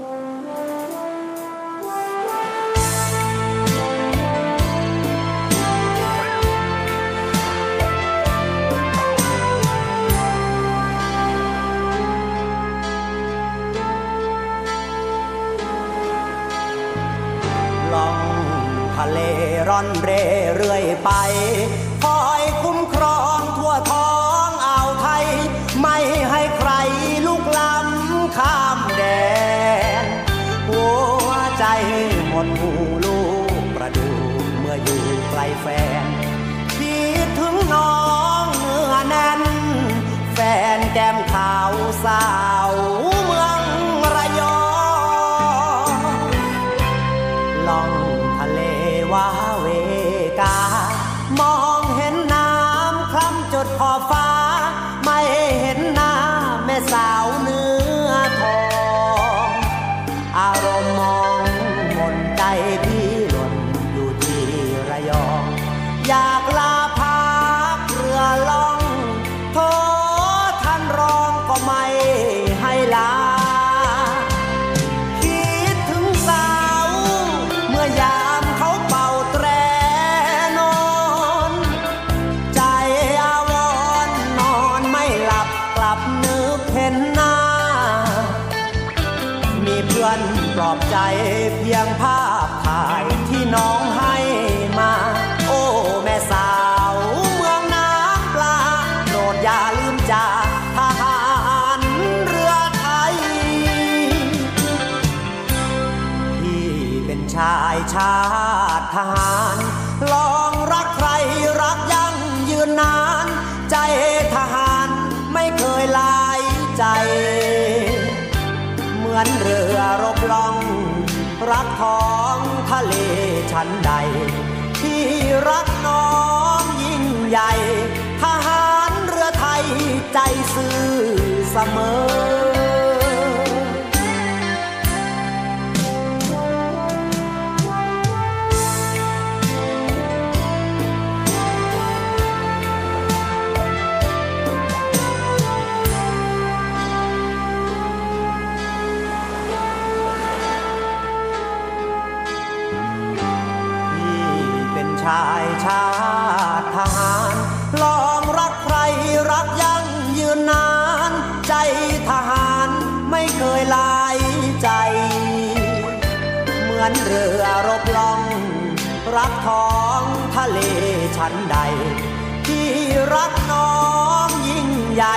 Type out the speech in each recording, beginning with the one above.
ล่ ชาติทหาร ลองรักใครรักยั่งยืนนาน ใจทหารไม่เคยลายใจ เหมือนเรือรบล่อง รักท้องทะเลชั้นใด ที่รักน้องยิ่งใหญ่ ทหารเรือไทยใจซื่อเสมอ ชาติทหารลองรักใครรักยั่งยืนนาน ใจทหารไม่เคยลายใจ เหมือนเรือรบล่อง รักท้องทะเลชั้นใด ที่รักน้องยิ่งใหญ่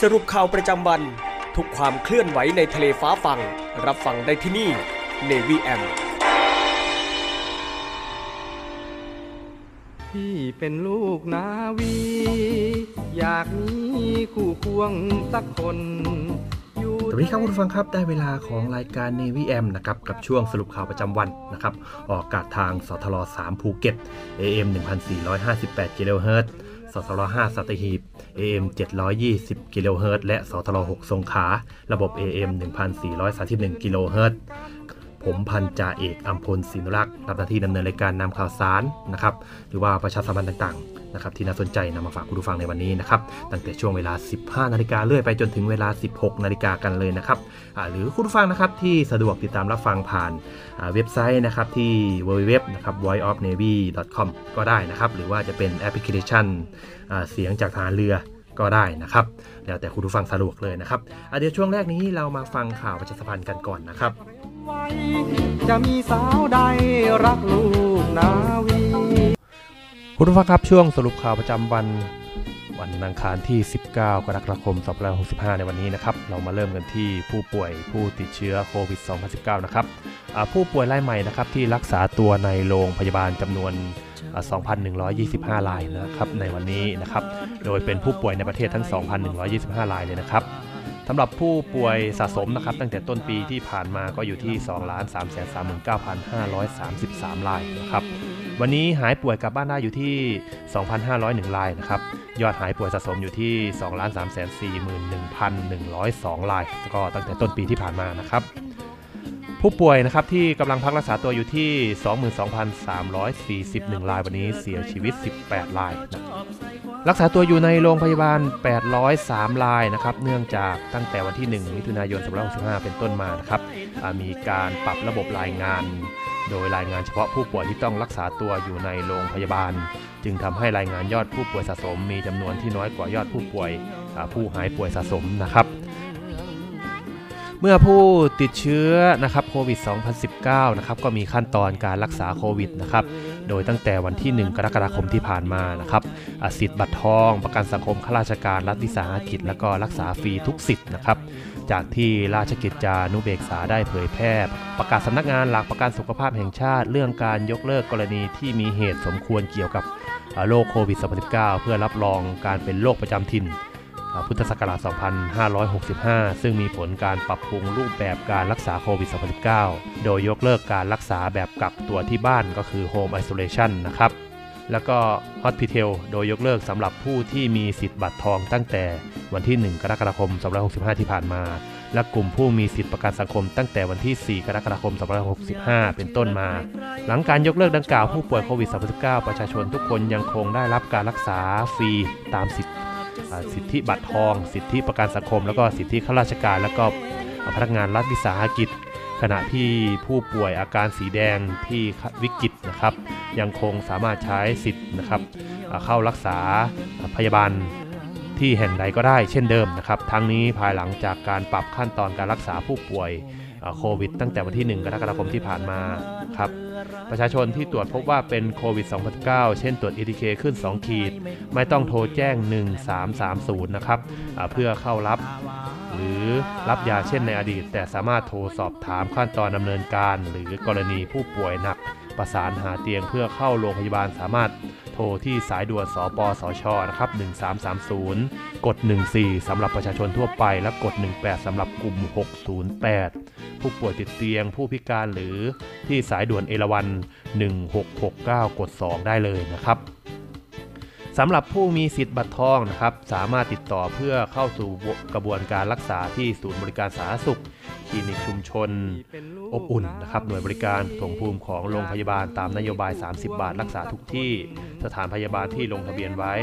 สรุปข่าวประจำวัน ทุกความเคลื่อนไหวในทะเลฟ้าฟัง รับฟังได้ที่นี่ Navy M พี่เป็นลูกนาวี อยากมีคู่ควงสักคน สวัสดีครับคุณฟังครับได้เวลาของรายการ Navy AM นะครับกับช่วงสรุปข่าวประจำวันนะครับออกอากาศทางสทร3ภูเก็ต AM 1458กิโลเฮิรตซ์สทร5สัตหีบ AM 720กิโลเฮิรตซ์และสทร6สงขลาระบบ AM 1431กิโลเฮิรตซ์ผมพันจ่าเอกอัมพลศินรักษ์รับหน้าที่ดำเนินรายการนำข่าวสารนะครับหรือว่าประชาสัมพันธ์ต่างๆ นะครับที่น่าสนใจนำมาฝากคุณผู้ฟังในวันนี้นะครับตั้งแต่ช่วงเวลา 15 นาฬิกาเรื่อยไปจนถึงเวลา 16 นาฬิกากันเลยนะครับหรือคุณผู้ฟังนะครับที่สะดวกติดตามรับฟังผ่านเว็บไซต์นะครับที่ www นะครับ voiceofnavy.com ก็ได้นะครับหรือว่าจะเป็นแอปพลิเคชันเสียงจากทหารเรือก็ได้นะครับ แล้วแต่คุณผู้ฟังสะดวกเลยนะครับเดี๋ยวช่วงแรกนี้เรามาฟังข่าวประชาสัมพันธ์กันก่อนนะครับ จะมีสาวใดรักลูกนาวี คุณผู้ฟังครับช่วงสรุปข่าวประจำวัน วันอังคารที่ 19 กรกฎาคม 2565 ในวันนี้นะครับ เรามาเริ่มกันที่ผู้ป่วยผู้ติดเชื้อโควิด 2019 นะครับผู้ป่วยรายใหม่นะครับที่รักษาตัวในโรงพยาบาลจำนวน 2,125 รายนะครับในวันนี้นะครับ โดยเป็นผู้ป่วยในประเทศทั้ง 2,125 รายเลยนะครับ สำหรับผู้ป่วยสะสมนะครับตั้งแต่ต้นปีที่ผ่านมาก็อยู่ที่ 2,339,533 รายนะครับ วันนี้หายป่วยกลับบ้านได้อยู่ที่ 2,501 รายนะครับ ยอดหายป่วยสะสมอยู่ที่ 2,341,102 ราย ก็ตั้งแต่ต้นปีที่ผ่านมานะครับ ผู้ป่วยนะครับที่กำลังพักรักษาตัวอยู่ที่ 22,341 ราย วันนี้เสียชีวิต 18 รายนะ รักษาตัวอยู่ในโรงพยาบาล 803 รายนะครับ เนื่องจากตั้งแต่วันที่ 1 มิถุนายน 2565 เป็นต้นมานะครับ มีการปรับระบบรายงาน โดยรายงานเฉพาะผู้ป่วยที่ต้องรักษาตัวอยู่ในโรงพยาบาล จึงทำให้รายงานยอดผู้ป่วยสะสม มีจำนวนที่น้อยกว่ายอดผู้ป่วยผู้หายป่วยสะสมนะครับเมื่อผู้ติดเชื้อนะครับโควิด 2019 นะครับก็มีขั้นตอนการรักษาโควิดนะครับ โดยตั้งแต่วันที่ 1 กรกฎาคมที่ผ่านมานะครับสิทธิ์บัตรทอง ประกันสังคมข้าราชการรัฐวิสาหกิจ และก็รักษาฟรีทุกสิทธิ์นะครับจากที่ราชกิจจานุเบกษาได้เผยแพร่ ประกาศสำนักงานหลักประกันสุขภาพแห่งชาติ เรื่องการยกเลิกกรณีที่มีเหตุสมควรเกี่ยวกับโรคโควิด -19 เพื่อรับรองการเป็นโรคประจำถิ่น พุทธศักราช 2565 ซึ่งมีผลการปรับปรุงรูปแบบการรักษาโควิด 2019 โดยยกเลิกการรักษาแบบกักตัวที่บ้านก็คือ Home Isolation นะครับ แล้วก็ Hospital โดยยกเลิกสำหรับผู้ที่มีสิทธิ์บัตรทองตั้งแต่วันที่ 1 กรกฎาคม 2565 ที่ผ่านมา และกลุ่มผู้มีสิทธิประกันสังคมตั้งแต่วันที่ 4 กรกฎาคม 2565 เป็นต้นมา หลังการยกเลิกดังกล่าวผู้ป่วยโควิด -19 ประชาชนทุกคนยังคงได้รับการรักษาฟรีตามสิทธิ สิทธิบัตรทอง สิทธิประกันสังคม แล้วก็สิทธิข้าราชการ แล้วก็พนักงานรัฐวิสาหกิจ ขณะที่ผู้ป่วยอาการสีแดงที่วิกฤตนะครับ ยังคงสามารถใช้สิทธิ์นะครับเข้ารักษาพยาบาลที่แห่งใดก็ได้เช่นเดิมนะครับ ทั้งนี้ภายหลังจากการปรับขั้นตอนการรักษาผู้ป่วยโควิด ตั้งแต่วันที่ 1 กรกฎาคมที่ผ่านมาครับ ประชาชนที่ตรวจพบว่าเป็นโควิด 2019 เช่นตรวจ ATK ขึ้น 2 ขีด ไม่ต้องโทรแจ้ง 1330 นะครับ เพื่อเข้ารับหรือรับยาเช่นในอดีต แต่สามารถโทรสอบถามขั้นตอนดำเนินการ หรือกรณีผู้ป่วยหนัก ประสานหาเตียงเพื่อเข้าโรงพยาบาลสามารถโทรที่สายด่วนสปสชนะครับ 1330 กด 14สำหรับประชาชนทั่วไป และกด 18สำหรับกลุ่ม 608 ผู้ป่วยติดเตียงผู้พิการหรือที่สายด่วนเอราวัน1669 กด 2 ได้เลยนะครับ สำหรับผู้มีสิทธิ์บัตรทองนะครับสามารถติดต่อเพื่อเข้าสู่กระบวนการรักษาที่ศูนย์บริการสาธารณสุขคลินิกชุมชน อบอุ่นนะครับหน่วยบริการปฐมภูมิของโรงพยาบาลตามนโยบาย 30 บาท รักษาทุกที่สถานพยาบาลที่ลงทะเบียนไว้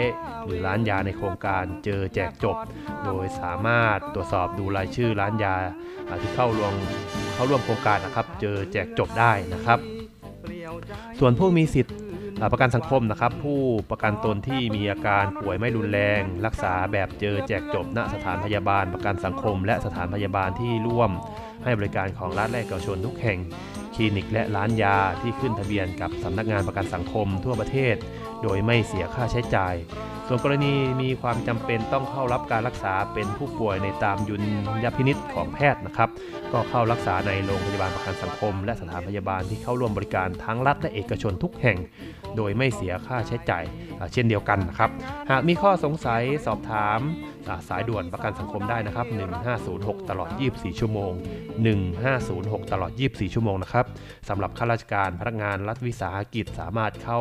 หรือร้านยาในโครงการเจอแจกจบ โดยสามารถตรวจสอบดูรายชื่อร้านยาที่เข้าร่วมเข้าร่วมโครงการนะครับ เจอแจกจบได้นะครับ ส่วนผู้มีสิทธิ์ ประกันสังคมนะครับ ผู้ประกันตนที่มีอาการป่วยไม่รุนแรง รักษาแบบเจอแจกจบณสถานพยาบาล ประกันสังคม และสถานพยาบาลที่ร่วม ให้บริการของรัฐและเอกชนทุกแห่งคลินิกและร้านยาที่ขึ้นทะเบียนกับสำนักงานประกันสังคมทั่วประเทศ โดยไม่เสียค่าใช้จ่าย ส่วนกรณีมีความจำเป็นต้องเข้ารับการรักษาเป็นผู้ป่วยในตามยุนยพินิษของแพทย์นะครับ ก็เข้ารักษาในโรงพยาบาลประกันสังคม และสถานพยาบาลที่เข้าร่วมบริการทั้งรัฐและเอกชนทุกแห่ง โดยไม่เสียค่าใช้จ่ายเช่นเดียวกันนะครับ หากมีข้อสงสัยสอบถามาสายด่วนประกันสังคมได้นะครับ 1506 ตลอด 24 ชั่วโมง 1506 ตลอด 24 ชั่วโมงนะครับสำหรับข้าราชการพนักงานรัฐวิสาหกิจสามารถเข้า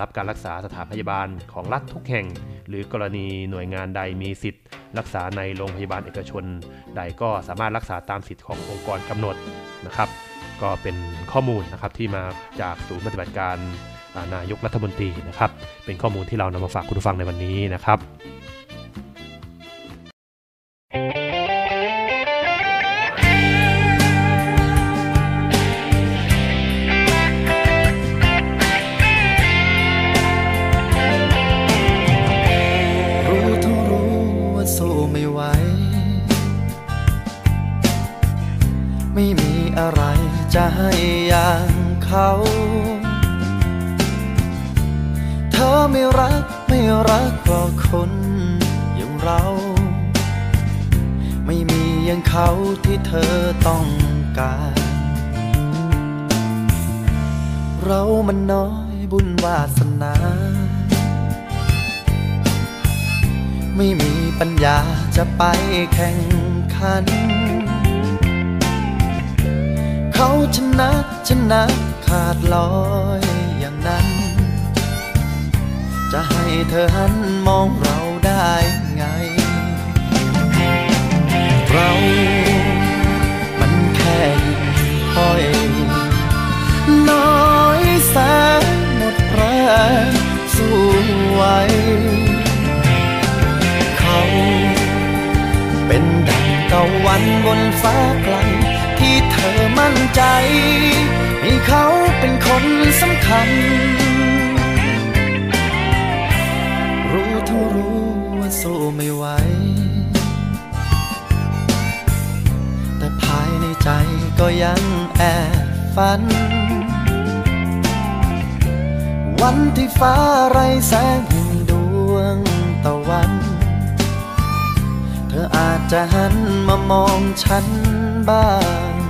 รับการรักษาสถานพยาบาลของรัฐทุกแห่ง หรือกรณีหน่วยงานใดมีสิทธิ์ รักษาในโรงพยาบาลเอกชน ใดก็สามารถรักษาตามสิทธิ์ขององค์กรกำหนดนะครับ ก็เป็นข้อมูลนะครับที่มาจากศูนย์ปฏิบัติการ นายกรัฐมนตรีนะครับ เป็นข้อมูลที่เรานำมาฝากคุณผู้ฟังในวันนี้นะครับ ที่เธอต้องการ เรามันน้อยบุญวาสนา ไม่มีปัญญาจะไปแข่งขัน เขาชนะชนะขาดลอยอย่างนั้น จะให้เธอหันมองเราได้ไง เรา มันแค่หิ่งห้อย น้อยแสนหมดแรงสู้ไหวเขาเป็นดังตะวันบนฟ้าไกลที่เธอมั่นใจให้เขาเป็นคนสำคัญ รู้ทั้งรู้ว่าสู้ไม่ไหว ใจก็ยังแอบฝัน วันที่ฟ้าไรแสงแห่งดวงตะวัน เธออาจจะหันมามองฉันบ้าง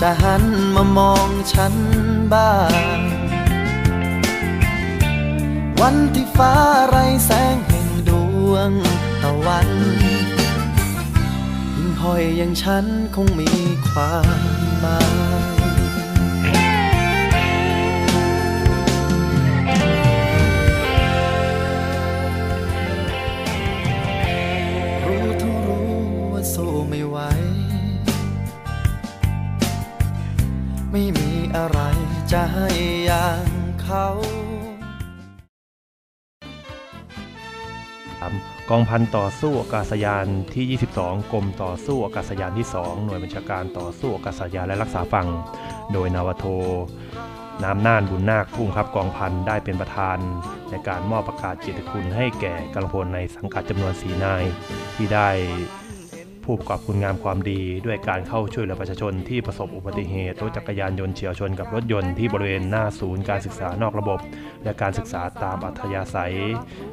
จะหันมามองฉันบ้าง วันที่ฟ้าไรแสงแห่งดวงตะวันหิ่งห้อยอย่างฉันคงมีความหมาย อะไรจะให้อย่างเขากองพันต่อสู้อากาศยานที่ 22 กรมต่อสู้อากาศยานที่ 2 หน่วยบัญชาการต่อสู้อากาศยานและรักษาฝั่ง โดยนาวาโท น้ำน่านบุญนาคผู้บังคับกองพันได้เป็นประธาน ในการมอบประกาศเกียรติคุณให้แก่กำลังพลในสังกัดจำนวนสีนาย ที่ได้ ผู้ประกอบคุณงามความดี ด้วยการเข้าช่วยเหลือประชาชนที่ประสบอุบัติเหตุรถจักรยานยนต์เฉียวชนกับรถยนต์ที่บริเวณหน้าศูนย์การศึกษานอกระบบ และการศึกษาตามอัธยาศัย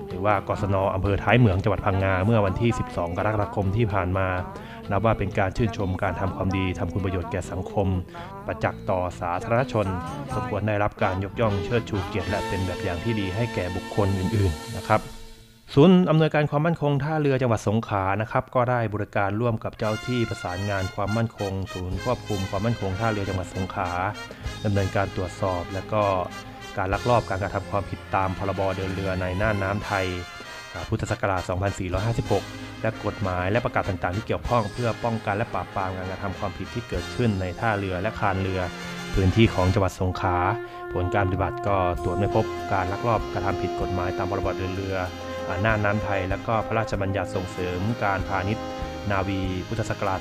หรือว่ากศนอำเภอท้ายเหมืองจังหวัดพังงาเมื่อวันที่ 12 กรกฎาคมที่ผ่านมานับว่าเป็นการชื่นชมการทำความดีทำคุณประโยชน์แก่สังคม ประจักษ์ต่อสาธารณชน สมควรได้รับการยกย่องเชิดชูเกียรติและเป็นแบบอย่างที่ดีให้แก่บุคคลอื่น ๆ นะครับ ศูนย์อำนวยการความมั่นคงท่าเรือจังหวัดสงขลานะครับก็ได้บริการร่วมกับเจ้าที่ประสานงานความมั่นคง ศูนย์ควบคุมความมั่นคงท่าเรือจังหวัดสงขลาดำเนินการตรวจสอบ และก็การลักลอบการกระทำความผิดตามพรบเดินเรือในน่านน้ำไทยพุทธศักราช 2456 และกฎหมายและประกาศต่างๆ ที่เกี่ยวข้องเพื่อป้องกันและปราบปรามการกระทำความผิดที่เกิดขึ้นในท่าเรือและคานเรือ พื้นที่ของจังหวัดสงขลาผลการปฏิบัติก็ตรวจไม่พบการลักลอบกระทำผิดกฎหมายตามพรบเดินเรือ หน่าน้ำไทย และก็พระราชบัญญัติส่งเสริมการพาณิชย์นาวีพุทธศักราช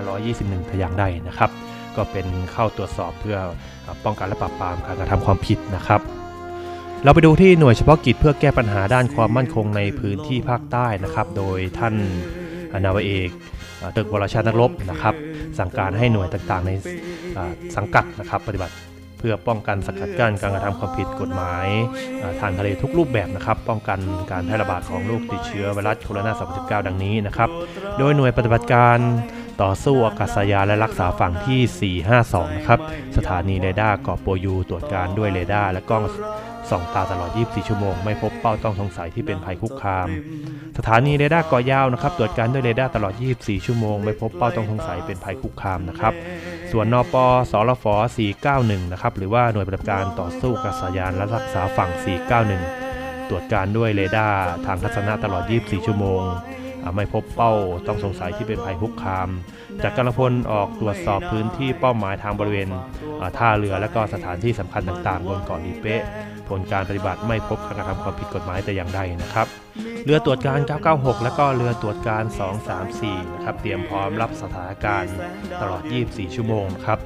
2521ทอย่างใดนะครับ ก็เป็นเข้าตรวจสอบเพื่อป้องกันและปราบปรามการกระทำความผิดนะครับ เราไปดูที่หน่วยเฉพาะกิจเพื่อแก้ปัญหาด้านความมั่นคงในพื้นที่ภาคใต้นะครับ โดยท่านนาวเอกตึกวรชาตินักรบนะครับ สั่งการให้หน่วยต่างๆในสังกัดนะครับ ปฏิบัติ พื่อป้องกันสกัดกั้นการกระทำความผิดกฎหมายทางทะเลทุกรูปแบบนะครับ ป้องกันการแพร่ระบาดของโรคติดเชื้อไวรัสโคโรนา 2019 ดังนี้นะครับ โดยหน่วยปฏิบัติการต่อสู้อากาศยานและรักษาฝั่งที่ 452 นะครับ สถานีเรดาร์เกาะโปยูตรวจการด้วยเรดาร์และกล้อง ส่องตาตลอด 24 ชั่วโมง ไม่พบเป้าต้องสงสัยที่เป็นภัยคุกคาม สถานีเรดาร์เกาะยาวนะครับตรวจการด้วยเรดาร์ตลอด 24 ชั่วโมง ไม่พบเป้าต้องสงสัยเป็นภัยคุกคามนะครับ ส่วนนปสอรฝ491 นะครับ หรือว่าหน่วยปฏิบัติการต่อสู้อากาศยานและรักษาฝั่ง 491 ตรวจการด้วยเรดาร์ทางทัศนะตลอด 24 ชั่วโมงไม่พบเป้าต้องสงสัยที่เป็นภัยคุกคาม จากกำลังพลออกตรวจสอบพื้นที่เป้าหมายทางบริเวณท่าเรือและก็สถานที่สำคัญต่างๆ บนเกาะลีเป๊ะ ผลการปฏิบัติไม่พบการกระทำความผิดกฎหมายแต่อย่างใดนะครับ เรือตรวจการ 996 และก็เรือตรวจการ 234 นะครับ เตรียมพร้อมรับสถานการณ์ตลอด 24 ชั่วโมงครับ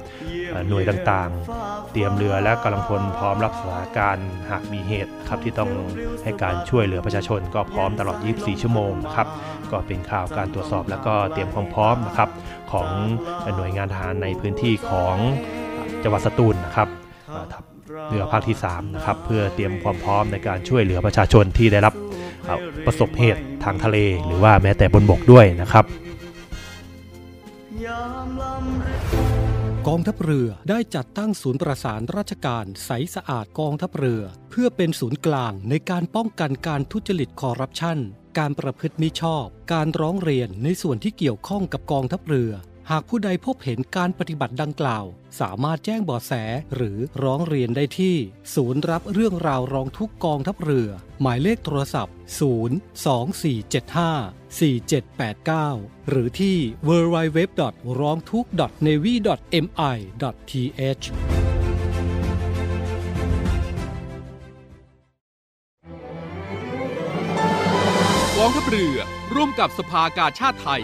หน่วยต่างๆ เตรียมเรือและกำลังพลพร้อมรับสถานการณ์หากมีเหตุครับที่ต้องให้การช่วยเหลือประชาชน ก็พร้อมตลอด 24 ชั่วโมงครับ ก็เป็นข่าวการตรวจสอบแล้วก็เตรียมความพร้อมนะครับของหน่วยงานทหารในพื้นที่ของจังหวัดสตูลนะครับ เรือภาคที่3นะครับเพื่อเตรียมความพร้อมในการช่วยเหลือประชาชนที่ได้รับประสบเหตุทางทะเล หรือว่าแม้แต่บนบกด้วยนะครับกองทัพเรือได้จัดตั้งศูนย์ประสานราชการใสสะอาดกองทัพเรือ เพื่อเป็นศูนย์กลางในการป้องกันการทุจริตคอร์รัปชันการประพฤติมิชอบ การร้องเรียนในส่วนที่เกี่ยวข้องกับกองทัพเรือ หากผู้ใดพบเห็นการปฏิบัติดังกล่าว สามารถแจ้งบาะแสหรือร้องเรียนได้ที่ ศูนย์รับเรื่องราวร้องทุกกองทัพเรือ หมายเลขโทรศัพท์ 02475 4789 หรือที่ www. ร้องทุก navy mi th กองทัพเรือร่วมกับสภากาชาติไทย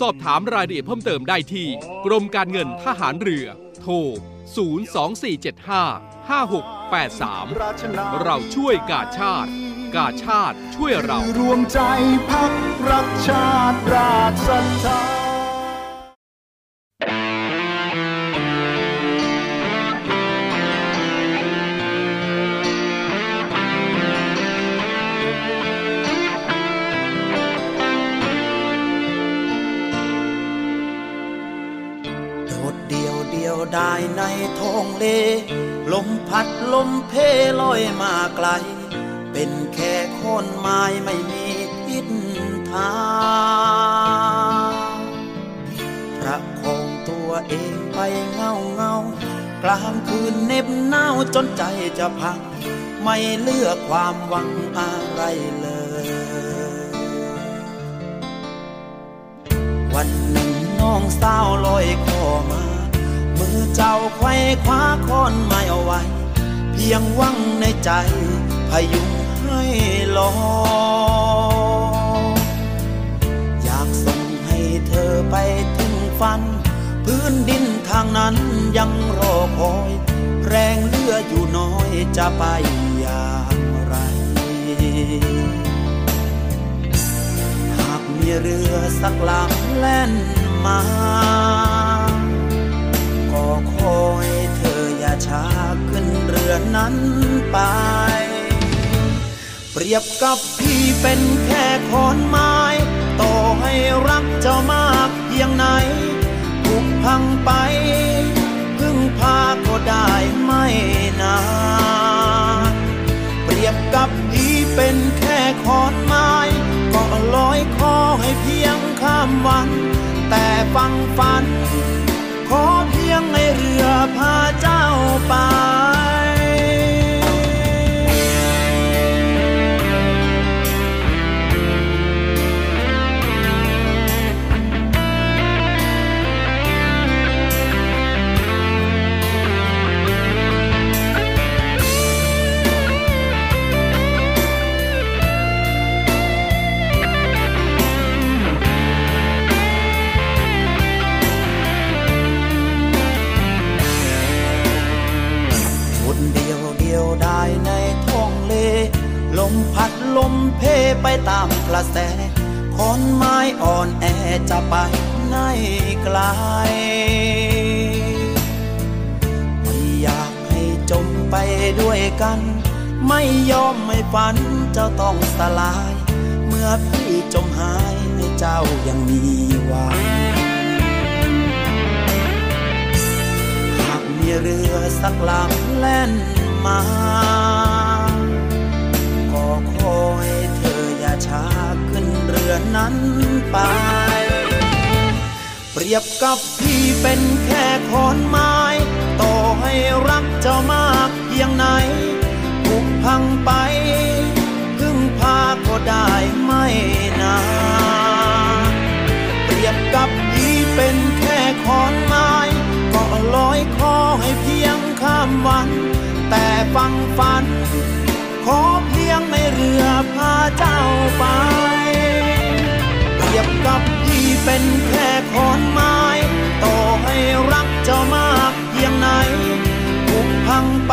สอบถามรายละเอียดเพิ่มเติมได้ที่ กรมการเงินทหารเรือ โทร 02475 5683 เราช่วยกาชาติ กาชาติช่วยเรา รวมใจพักรักชาติราชศรัทธา ลมพัดลมเพลอยมาไกล เป็นแค่คนไม้ไม่มีทิศทางประคองตัวเองไปเงาเงากลางคืนเน็บหนาวจนใจจะพัง ไม่เลือกความหวังอะไรเลย วันหนึ่งน้องสาวลอยคอมา มือเจ้าไขว้คว้าค้อนไม้เอาไว้ เพียงวังในใจพยุงให้ลออยากส่งให้เธอไปถึงฝัน พื้นดินทางนั้นยังรอคอย แรงเลืออยู่น้อยจะไปอย่างไร หากมีเรือสักลำแล่นมา ก็ขอย ช้าขึ้นเรือนั้นไป เปรียบกับพี่เป็นแค่ขอนไม้ ต่อให้รักเจ้ามากเพียงไหนถูกพังไป พึ่งพาก็ได้ไม่นานเปรียบกับพี่เป็นแค่ขอนไม้ก็ลอยคอให้เพียงข้ามวัน แต่ฟังฝัน ขอเพียงในเรือพาเจ้า ลมเพไปตามกระแสขอนไม้อ่อนแอจะไปไหนไกลไม่อยากให้จมไปด้วยกัน ไม่ยอมไม่ฝันเจ้าต้องสลาย เมื่อพี่จมหายให้เจ้ายังมีหวังหากมีเรือสักลำแล่นมา ให้เธออย่าช้าขึ้นเรือนั้นไป เปรียบกับพี่เป็นแค่ขอนไม้ ต่อให้รักเจ้ามากเพียงไหนถูกพังไป พึ่งพาก็ได้ไม่นานเปรียบกับพี่เป็นแค่ขอนไม้ก็ลอยคอให้เพียงข้ามวัน แต่ฟังฝันขอ ยงไม่เรือพาเจ้าไปเปรียบกับพี่เป็นแค่ขอนไม้ต่อให้รักเจ้ามากเพียงไหนผูกพังไป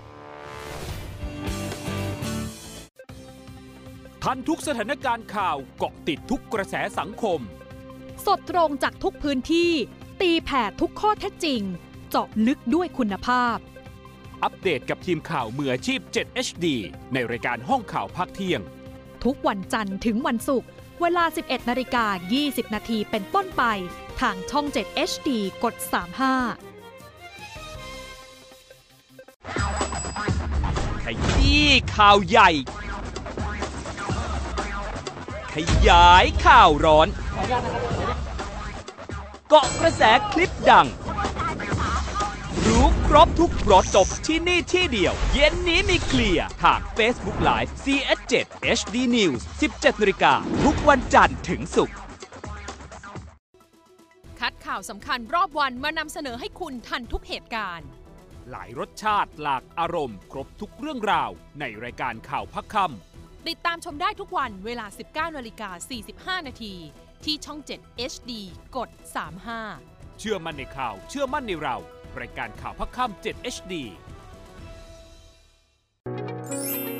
ทันทุกสถานการณ์ข่าวเกาะติดทุกกระแสสังคม สดตรงจากทุกพื้นที่ ตีแผ่ทุกข้อเท็จจริง เจาะลึกด้วยคุณภาพ อัปเดตกับทีมข่าวมืออาชีพ 7 HD ในรายการห้องข่าวภาคเที่ยง ทุกวันจันทร์ถึงวันศุกร์เวลา 11นาฬิกา20 นาทีเป็นต้นไป ทางช่อง 7 HD กด 35ขยี้ข่าวใหญ่ ขยายข่าวร้อน เกาะกระแสคลิปดัง รู้ครบทุกรถจบที่นี่ที่เดียว เย็นนี้มีเคลียร์ทาง Facebook Live CS7 HD News 17นาฬิกาทุกวันจันทร์ถึงศุกร์คัดข่าวสำคัญรอบวันมานำเสนอให้คุณทันทุกเหตุการณ์ หลายรสชาติหลากอารมณ์ ครบทุกเรื่องราวในรายการข่าวพักค ติดตามชมได้ทุกวันเวลา 19นาฬิกา45 นาที ที่ช่อง 7 HD กด 35 เชื่อมั่นในข่าว เชื่อมั่นในเรา รายการข่าวพักคำ7 HD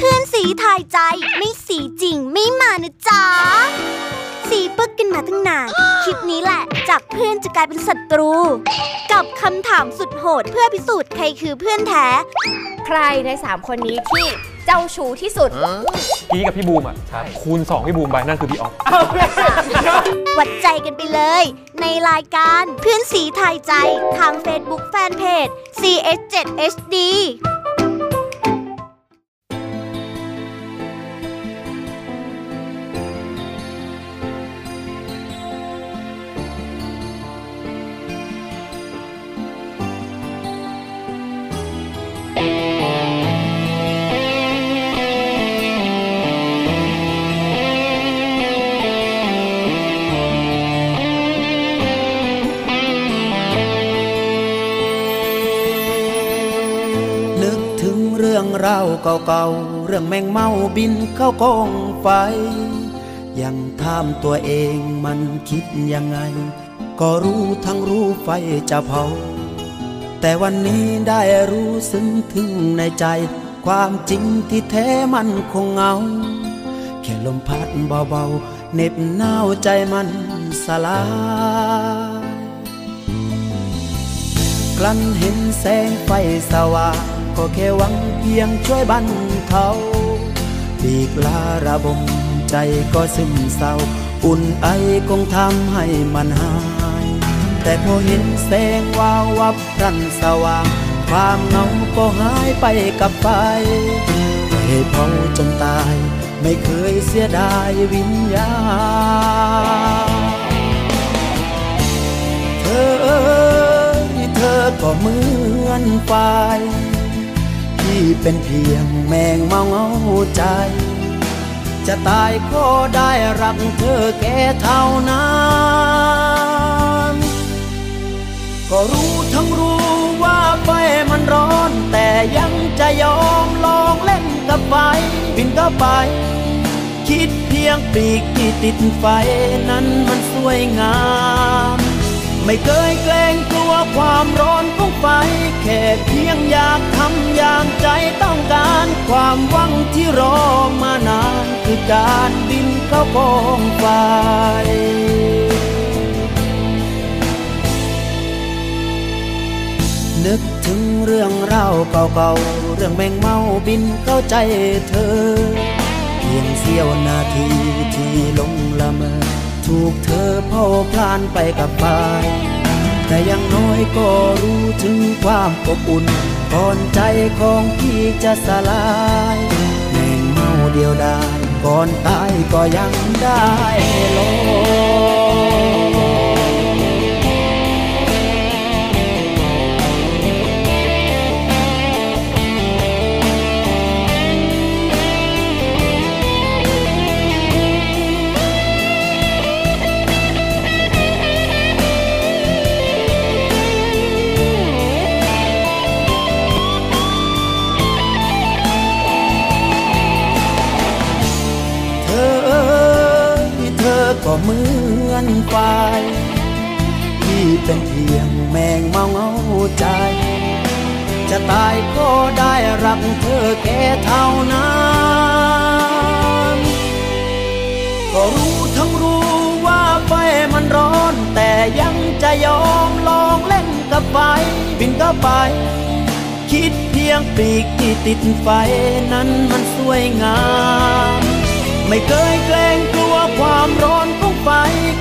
เพื่อนสีทายใจไม่สีจริงไม่มานะจ๊ะ สีปึกกันมาตั้งนาน คลิปนี้แหละ จากเพื่อนจะกลายเป็นศัตรู กับคำถามสุดโหดเพื่อพิสูจน์ใครคือเพื่อนแท้ ใครใน 3 คนนี้ที่เจ้าชู้ที่สุด พี่กับพี่บูมอะคูณ 2 พี่บูมไปนั่นคือพี่ออฟวัดใจกันไปเลย ในรายการเพื่อนสีทายใจทาง Facebook Fanpage CS7HD เก่าเก่าๆเรื่องแมงเมาบินเข้ากองไฟ ยังถามตัวเองมันคิดยังไง ก็รู้ทั้งรู้ไฟจะเผา แต่วันนี้ได้รู้ซึ้งถึงในใจ ความจริงที่แท้มันคงเหงา แค่ลมพัดเบาๆเน็บหนาวใจมันสลายกลั้นเห็นแสงไฟสว่าง ก็แค่หวังเพียงช่วยบรรเทาปีกลาระบมใจก็ซึมเศร้า อุ่นไอคงทำให้มันหาย แต่พอเห็นแสงวาววับพรันสว่าง ความเหงาก็หายไปกับไฟให้เผาจนตาย ไม่เคยเสียดายวิญญาณเธอเธอก็เหมือนไฟ เป็นเพียงแมงเมาเงาใจ จะตายก็ได้รักเธอแค่เท่านั้นก็รู้ทั้งรู้ว่าไฟมันร้อน แต่ยังจะยอมลองเล่นกับไฟบินเข้าไป คิดเพียงปีกที่ติดไฟนั้นมันสวยงาม ไม่เคยเกรงกลัวความร้อนของไฟแค่เพียงอยากทำอย่างใจต้องการ ความหวังที่รอมานานคือการบินเข้ากองไฟนึกถึงเรื่องราวเก่าๆ เรื่องแมงเมาบินเข้าใจเธอ เพียงเสี้ยวนาทีที่ลงละเมอ ถูกเธอเผาพลานไปกับไปแต่ยังน้อยก็รู้ถึงความอบอุ่นก่อนใจของพี่จะสลายแมงเมาเดียวดายก่อนตายก็ยังได้ลอง ก็เหมือนไฟที่เป็นเพียงแมงเมาเงาใจ จะตายก็ได้รักเธอแค่เท่านั้นก็รู้ทั้งรู้ว่าไฟมันร้อน แต่ยังจะยอมลองเล่นกับไฟบินก็ไปคิดเพียงปีกที่ติดไฟนั้นมันสวยงาม ไม่เคยเกรงกลัว ความร้อนของไฟ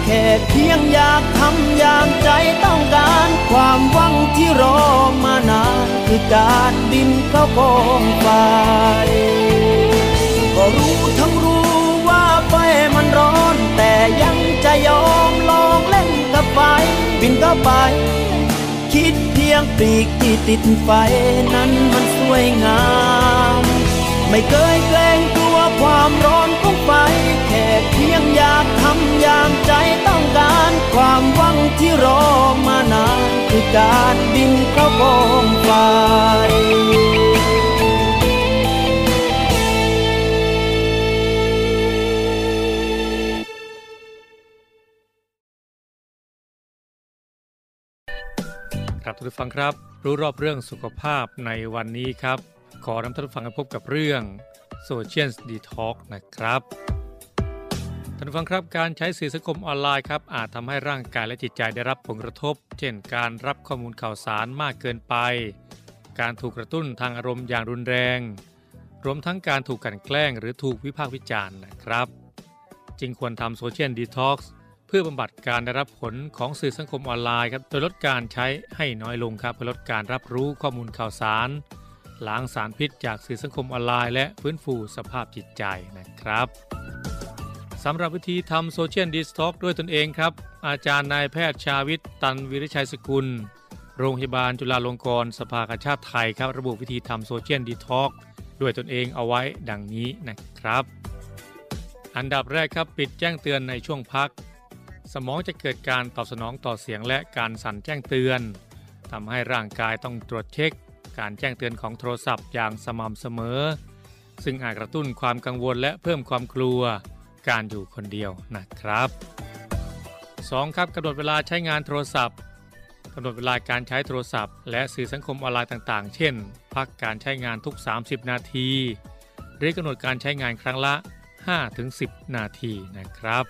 แค่เพียงอยากทำอย่างใจต้องการ ความหวังที่รอมานานคือการบินเข้ากองไฟก็รู้ทั้งรู้ว่าไฟมันร้อน แต่ยังจะยอมลองเล่นกับไฟบินเข้าไป คิดเพียงปีกที่ติดไฟนั้นมันสวยงาม ไม่เคยเกรงกลัวความร้อน แค่เพียงอยากทำอย่างใจต้องการความหวังที่รอมานานคือการบินเข้ากองไฟครับทุกท่านฟังครับ รู้รอบเรื่องสุขภาพในวันนี้ครับ ขอนำท่านฟังไปพบกับเรื่อง Social Detox นะครับท่านผู้ฟังครับการใช้สื่อสังคมออนไลน์ครับอาจทำให้ร่างกายและจิตใจได้รับผลกระทบ เช่นการรับข้อมูลข่าวสารมากเกินไป การถูกกระตุ้นทางอารมณ์อย่างรุนแรง รวมทั้งการถูกกันแกล้งหรือถูกวิพากษ์วิจารณ์นะครับ จึงควรทำโซเชียลดีท็อกซ์เพื่อบำบัดการได้รับผลของสื่อสังคมออนไลน์ครับโดยลดการใช้ให้น้อยลงครับเพื่อลดการรับรู้ข้อมูลข่าวสาร ล้างสารพิษจากสื่อสังคมออนไลน์และฟื้นฟูสภาพจิตใจนะครับสำหรับวิธีทำ social detox ด้วยตนเองครับ อาจารย์นายแพทย์ชาวิทตันวีระชัยสกุล โรงพยาบาลจุฬาลงกรณ์สภากาชาติไทยครับระบุวิธีทำ social detox ด้วยตนเองเอาไว้ดังนี้นะครับ อันดับแรกครับปิดแจ้งเตือนในช่วงพัก สมองจะเกิดการตอบสนองต่อเสียงและการสั่นแจ้งเตือนทำให้ร่างกายต้องตรวจเช็ค การแจ้งเตือนของโทรศัพท์อย่างสม่ำเสมอ ซึ่งอาจกระตุ้นความกังวลและเพิ่มความกลัว การอยู่คนเดียวนะครับ 2. ครับกำหนดเวลาใช้งานโทรศัพท์กำหนดเวลาการใช้โทรศัพท์ และสื่อสังคมออนไลน์ต่างๆ เช่น พักการใช้งานทุก 30 นาที หรือกำหนดการใช้งานครั้งละ 5-10 นาทีนะครับ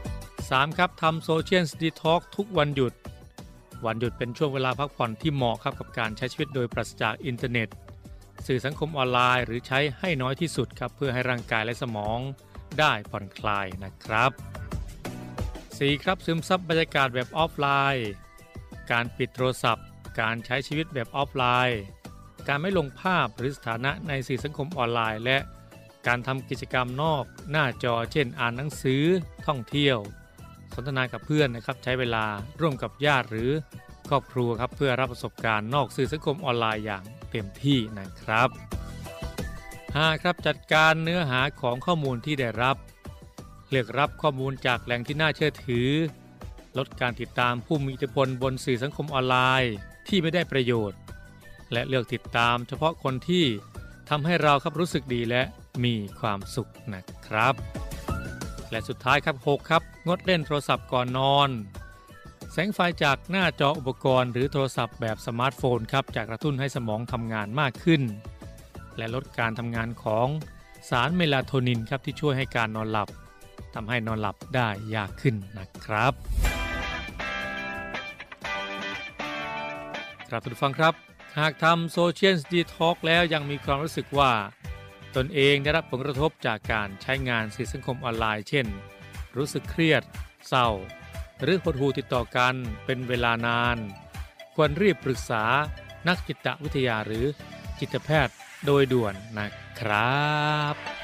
3. ครับทำ social detox ทุกวันหยุด วันหยุดเป็นช่วงเวลาพักผ่อนที่เหมาะครับกับการใช้ชีวิตโดยปราศจากอินเทอร์เน็ต สื่อสังคมออนไลน์ หรือใช้ให้น้อยที่สุดครับเพื่อให้ร่างกายและสมองได้ผ่อนคลายนะครับ 4. ครับซึมซับบรรยากาศแบบออฟไลน์ การปิดโทรศัพท์ การใช้ชีวิตแบบออฟไลน์ การไม่ลงภาพหรือสถานะในสื่อสังคมออนไลน์ และการทำกิจกรรมนอกหน้าจอเช่น อ่านหนังสือ ท่องเที่ยว สนทนากับเพื่อนนะครับใช้เวลาร่วมกับญาติหรือครอบครัวครับเพื่อรับประสบการณ์นอกสื่อสังคมออนไลน์อย่างเต็มที่นะครับ 5. ครับจัดการเนื้อหาของข้อมูลที่ได้รับ เลือกรับข้อมูลจากแหล่งที่น่าเชื่อถือ ลดการติดตามผู้มีอิทธิพลบนสื่อสังคมออนไลน์ที่ไม่ได้ประโยชน์ และเลือกติดตามเฉพาะคนที่ทำให้เราครับรู้สึกดีและมีความสุขนะครับ และสุดท้ายครับ 6 ครับ งดเล่นโทรศัพท์ก่อนนอน แสงไฟจากหน้าจออุปกรณ์หรือโทรศัพท์แบบสมาร์ทโฟนครับจะกระตุ้นให้สมองทำงานมากขึ้น และลดการทำงานของสารเมลาโทนินครับที่ช่วยให้การนอนหลับทำให้นอนหลับได้ยากขึ้นนะครับ ครับทุกฟังครับ หากทำโซเชียลดีท็อกแล้วยังมีความรู้สึกว่า ตนเองได้รับผลกระทบจากการใช้งานสื่อสังคมออนไลน์ เช่น รู้สึกเครียด เศร้า หรือหดหู่ติดต่อกันเป็นเวลานาน ควรรีบปรึกษานักจิตวิทยาหรือจิตแพทย์โดยด่วนนะครับ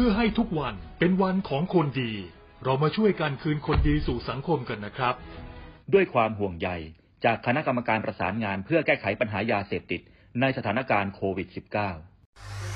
พื่อให้ทุกวันเป็นวันของคนดี เรามาช่วยกันคืนคนดีสู่สังคมกันนะครับ ด้วยความห่วงใยจากคณะกรรมการประสานงานเพื่อแก้ไขปัญหายาเสพติดในสถานการณ์โควิด -19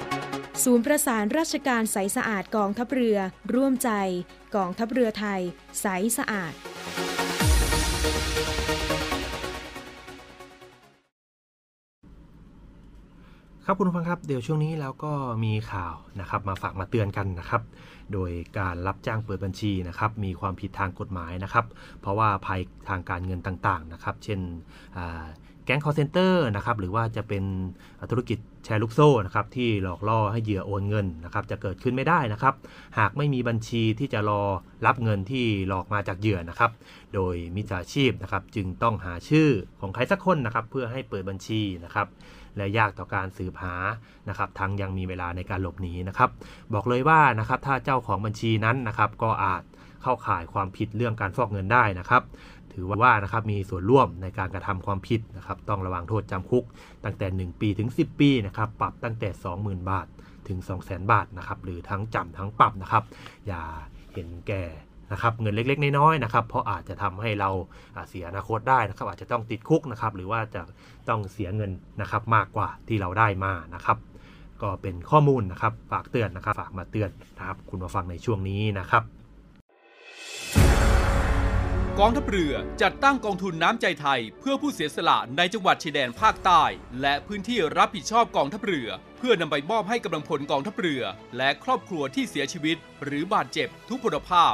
ศูนย์ประสานราชการใสสะอาดกองทัพเรือ ร่วมใจ กองทัพเรือไทย ใสสะอาดครับคุณผู้ฟังครับเดี๋ยวช่วงนี้แล้วก็มีข่าวนะครับ มาฝากมาเตือนกันนะครับ โดยการรับจ้างเปิดบัญชีนะครับมีความผิดทางกฎหมายนะครับ เพราะว่าภัยทางการเงินต่างๆนะครับ เช่นแก๊งคอลเซ็นเตอร์นะครับหรือว่าจะเป็นธุรกิจแชร์ลูกโซ่นะครับที่หลอกล่อให้เหยื่อโอนเงินนะครับจะเกิดขึ้นไม่ได้นะครับ หากไม่มีบัญชีที่จะรอรับเงินที่หลอกมาจากเหยื่อนะครับ โดยมิจฉาชีพนะครับจึงต้องหาชื่อของใครสักคนนะครับ เพื่อให้เปิดบัญชีนะครับ และยากต่อการสืบหานะครับทั้งยังมีเวลาในการหลบหนีนะครับ บอกเลยว่านะครับถ้าเจ้าของบัญชีนั้นนะครับก็อาจเข้าข่ายความผิดเรื่องการฟอกเงินได้นะครับถือว่านะครับมีส่วนร่วมในการกระทำความผิดนะครับต้องระวังโทษจำคุก ตั้งแต่ 1 ปีถึง 10 ปีนะครับปรับตั้งแต่ 20,000 บาทถึง 200,000 บาทนะครับหรือทั้งจำทั้งปรับนะครับ อย่าเห็นแก่ นะครับเงินเล็กๆ น้อยๆนะครับเพราะอาจจะทำให้เราเสียอนาคตได้นะครับ อาจจะต้องติดคุกนะครับหรือว่าจะต้องเสียเงินนะครับมากกว่าที่เราได้มานะครับ ก็เป็นข้อมูลนะครับฝากเตือนนะครับ ฝากมาเตือนนะครับ คุณมาฟังในช่วงนี้นะครับกองทัพเรือจัดตั้งกองทุนน้ำใจไทย เพื่อผู้เสียสละในจังหวัดชายแดนภาคใต้ และพื้นที่รับผิดชอบกองทัพเรือ เพื่อนำไปมอบให้กำลังพลกองทัพเรือ และครอบครัวที่เสียชีวิต หรือบาดเจ็บทุกพลภาพ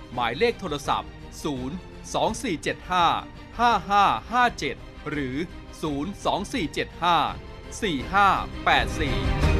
หมายเลขโทรศัพท์ 0 2475 5557 หรือ 02475 4584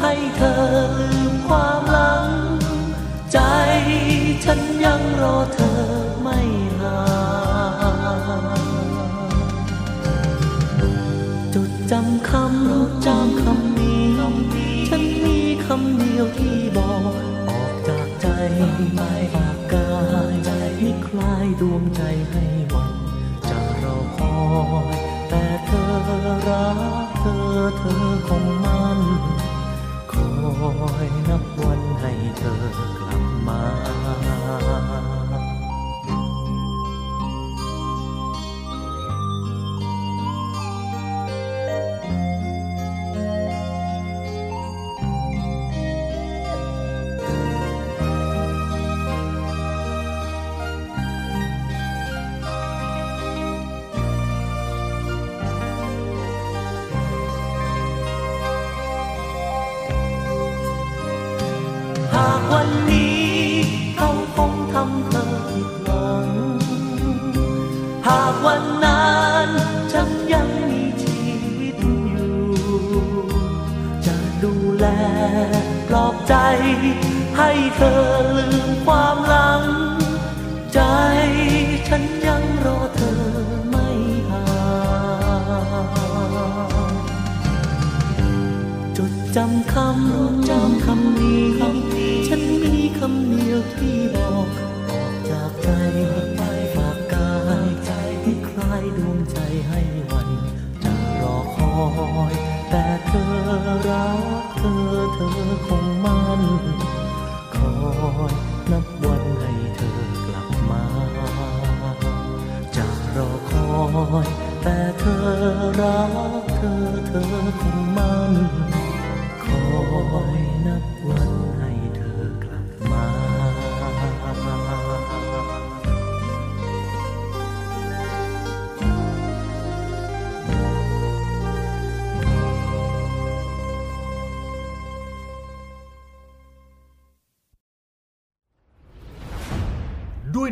ให้เธอลืมความหลัง ใจฉันยังรอเธอไม่ห่างจดจำคำจำคำนี้ ฉันมีคำเดียวที่บอกออกจากใจไปฝากกายใจให้คลายดวงใจให้หวันจะรอคอยแต่เธอรักเธอเธอ อยนับวันให้เธอ ธอคงมั่น คอยนับวันให้เธอกลับมา จะรอคอยแต่เธอรักเธอเธอคงมั่น คอยนับ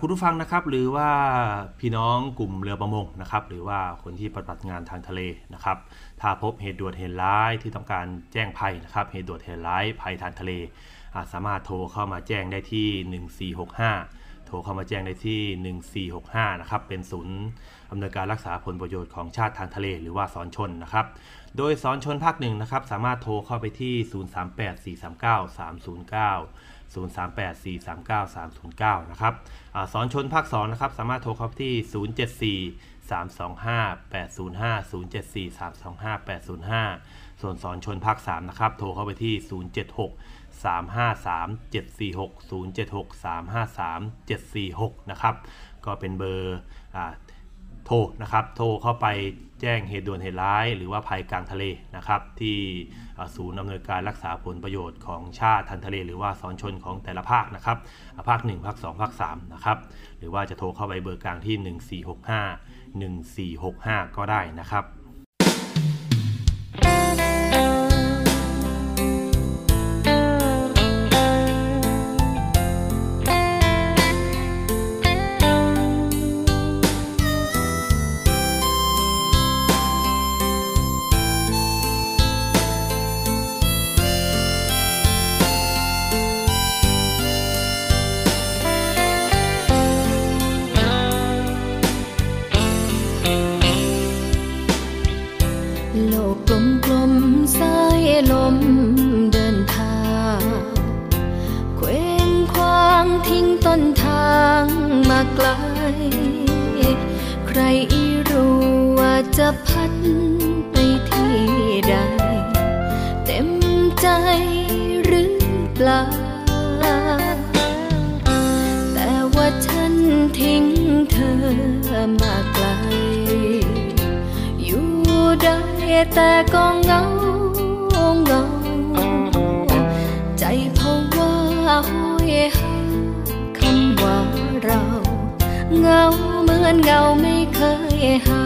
คุณผู้ฟังนะครับหรือว่าพี่น้องกลุ่มเรือประมงนะครับหรือว่าคนที่ปฏิบัติงานทางทะเลนะครับถ้าพบเหตุด่วนเหตุร้ายที่ต้องการแจ้งภัยนะครับเหตุด่วนเหตุร้ายภัยทางทะเลาสามารถโทรเข้ามาแจ้งได้ที่ 1465 โทรเข้ามาแจ้งได้ที่ 1465 นะครับเป็นศูนย์อำนวยการรักษาผลประโยชน์ของชาติทางทะเล หรือว่าสอนชนนะครับโดยสอนชนภาคหนึ่งนะครับสามารถโทรเข้าไปที่ 038 439 309 038-439-309 นะครับอสอนชนภาค2นะครับสามารถโทรเข้าที่ 074 325 805 074 325 805 ส่วนสอนชนภาค 3 นะครับ โทรเข้าไปที่ 076 353 746 076 353 746 นะครับ ก็เป็นเบอร์อ่า โทรนะครับ โทรเข้าไปแจ้งเหตุด่วนเหตุร้าย หรือว่าภัยกลางทะเลนะครับ ที่ศูนย์อำนวยการรักษาผลประโยชน์ของชาติทางทะเล หรือว่าสอนชนของแต่ละภาคนะครับอ่าภาค 1 ภาค 2 ภาค 3 นะครับ หรือว่าจะโทรเข้าไปเบอร์กลางที่ 1465 1465 ก็ได้นะครับ ปล่าแต่ว่าฉันทิ้งเธอมาไกล อยู่ได้แต่ก็เงาเงา ใจเพราะว่าห้อยหาคำว่าเรา เงาเหมือนเงาไม่เคยหา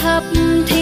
ขับที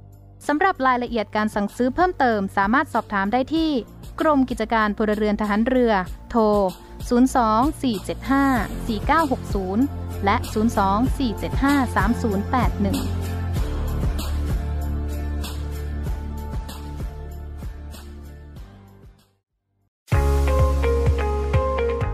สำหรับรายละเอียดการสั่งซื้อเพิ่มเติมสามารถสอบถามได้ที่ กรมกิจการพลเรือนทหารเรือ โทร 02-475-4960 และ 02-475-3081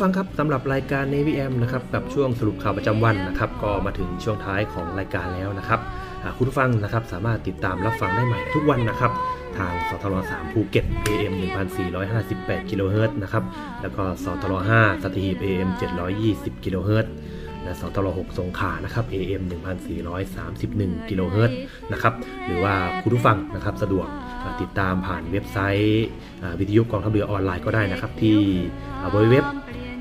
ฟังครับสำหรับรายการ Navy AM นะครับกับช่วงสรุปข่าวประจำวันนะครับก็มาถึงช่วงท้ายของรายการแล้วนะครับหากคุณฟังนะครับสามารถติดตามรับฟังได้ใหม่ทุกวันนะครับทางสทร3ภูเก็ต AM 1458กิโลเฮิรตซ์นะครับแล้วก็สทร5สัตหีบ AM 720กิโลเฮิรตซ์และสทร6สงขลานะครับ AM 1431กิโลเฮิรตซ์นะครับ หรือว่าคุณผู้ฟังนะครับสะดวกติดตามผ่านเว็บไซต์วิทยุกองทัพเรือออนไลน์ก็ได้นะครับ ที่เว็บ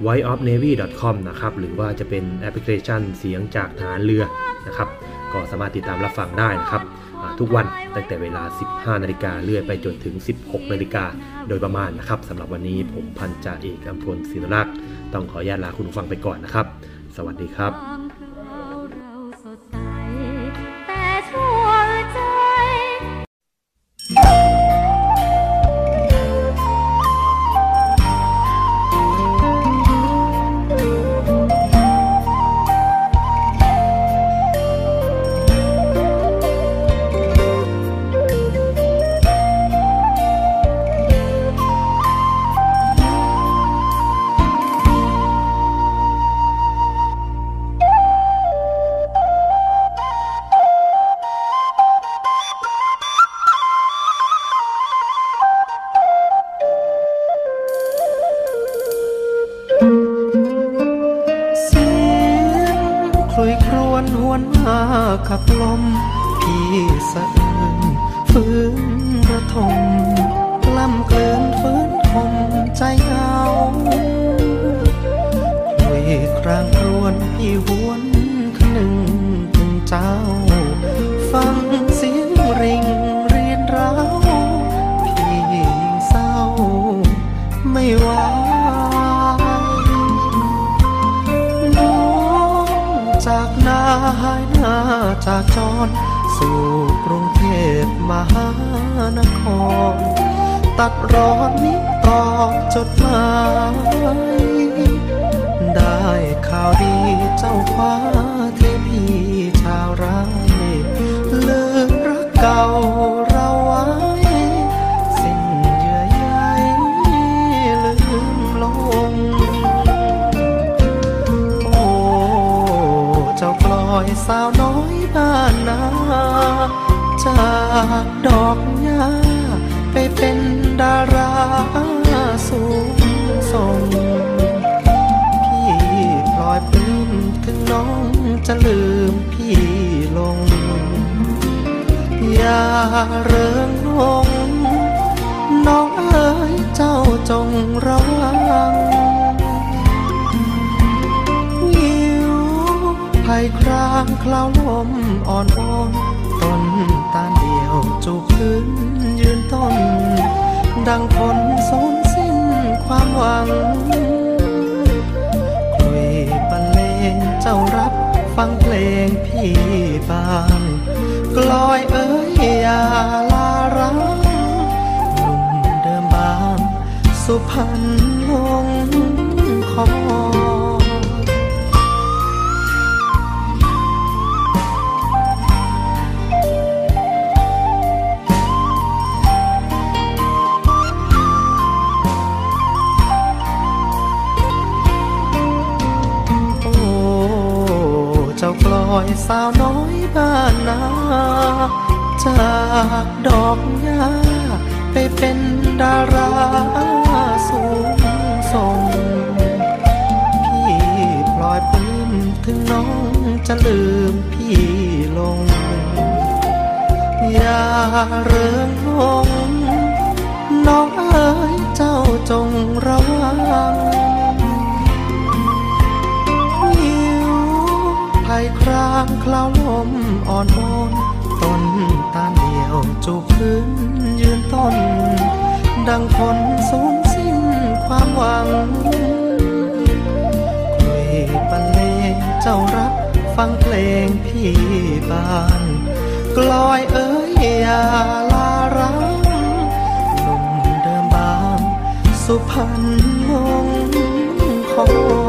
whiteofnavy.com นะครับหรือว่าจะเป็นแอปพลิเคชันเสียงจากฐานเรือนะครับก็สามารถติดตามรับฟังได้นะครับทุกวันตั้งแต่เวลา 15 นาฬิกาเรื่อยไปจนถึง 16 นาฬิกาโดยประมาณนะครับสำหรับวันนี้ผมพันจ่าเอกอัมพลศิลรักษ์ต้องขออนุญาตลาคุณผู้ฟังไปก่อนนะครับ สวัสดีครับ นวญหวนมาขับลม พี่สะอื้นฟื้นระทมกล้ำเกลื่นฟื้นคมใจเหงาคุยครางครวนพี่หวนคนึงถึงเจ้าาจร สู่กรุงเทพมหานคร ตัดรอนนิตอบจดหมายได้ข่าวดีเจ้าคว้าเทพีชาวไร้ลืมรักเก่าเราไว้ สิ้นเยื่อใยลืมลง โอ้ เจ้ากลอยสาวน้อย บ้านนาจากดอกหญ้าไปเป็นดาราสูงส่ง พี่พลอยปลื้มถึงน้องจะลืมพี่ลง อย่าเริงลงน้องเอ๋ยเจ้าจงระวัง ภัยครางคลาวลมอ่อนวอนต้นตาเดียวจูบพื้นยืนต้น ดังคนสูญสิ้นความหวังคลุยบรรเลงเจ้ารับฟังเพลงพี่บางกลอยเอ้ยอย่าลารังหนุ่มเดิมบาง สุพรรณลงคอ อยสาวน้อยบ้านนา จากดอกหญ้าไปเป็นดาราสูงส่ง พี่พลอยปลื้มถึงน้องจะลืมพี่ลง อย่าเริงลง น้องเอ๋ยเจ้าจงระวัง ภัยครางคลาวลมอ่อนโอนต้นตาเดียวจูบพื้นยืนต้น ดังคนสูญสิ้นความหวังคุยบรรเลงเจ้ารักฟังเพลงพี่บาน กลอยเอ้ยอย่าลารังหนุ่มเดิมบาง สุพรรณมงคง